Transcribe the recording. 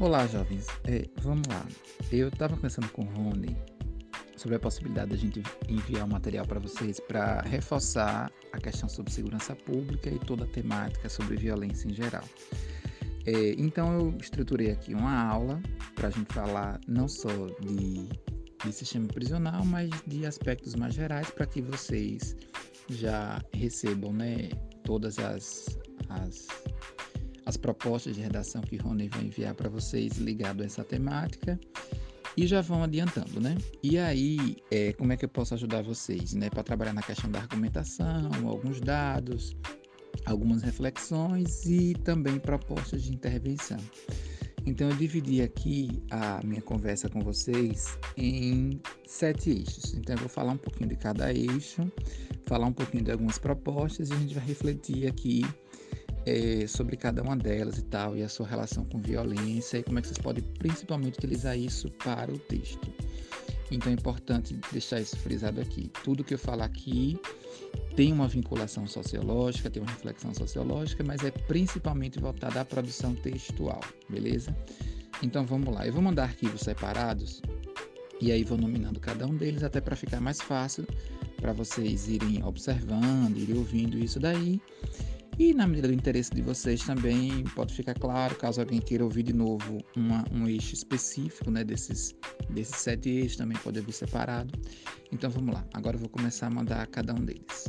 Olá, jovens. É, vamos lá. Eu estava conversando com o Rony sobre a possibilidade de a gente enviar um material para vocês para reforçar a questão sobre segurança pública e toda a temática sobre violência em geral. É, então, eu estruturei aqui uma aula para a gente falar não só de, de sistema prisional, mas de aspectos mais gerais para que vocês já recebam né, todas as, as as propostas de redação que Rony vai enviar para vocês ligado a essa temática e já vão adiantando, né? E aí, é, como é que eu posso ajudar vocês, né? Para trabalhar na questão da argumentação, alguns dados, algumas reflexões e também propostas de intervenção. Então, eu dividi aqui a minha conversa com vocês em sete eixos. Então, eu vou falar um pouquinho de cada eixo, falar um pouquinho de algumas propostas e a gente vai refletir aqui é, sobre cada uma delas e tal, e a sua relação com violência, e como é que vocês podem principalmente utilizar isso para o texto. Então é importante deixar isso frisado aqui. Tudo que eu falar aqui tem uma vinculação sociológica, tem uma reflexão sociológica, mas é principalmente voltada à produção textual, beleza? Então vamos lá. Eu vou mandar arquivos separados e aí vou nominando cada um deles até para ficar mais fácil para vocês irem observando, irem ouvindo isso daí e na medida do interesse de vocês também pode ficar claro, caso alguém queira ouvir de novo uma, um eixo específico né, desses, desses sete eixos, também pode ouvir separado. Então vamos lá, agora eu vou começar a mandar cada um deles.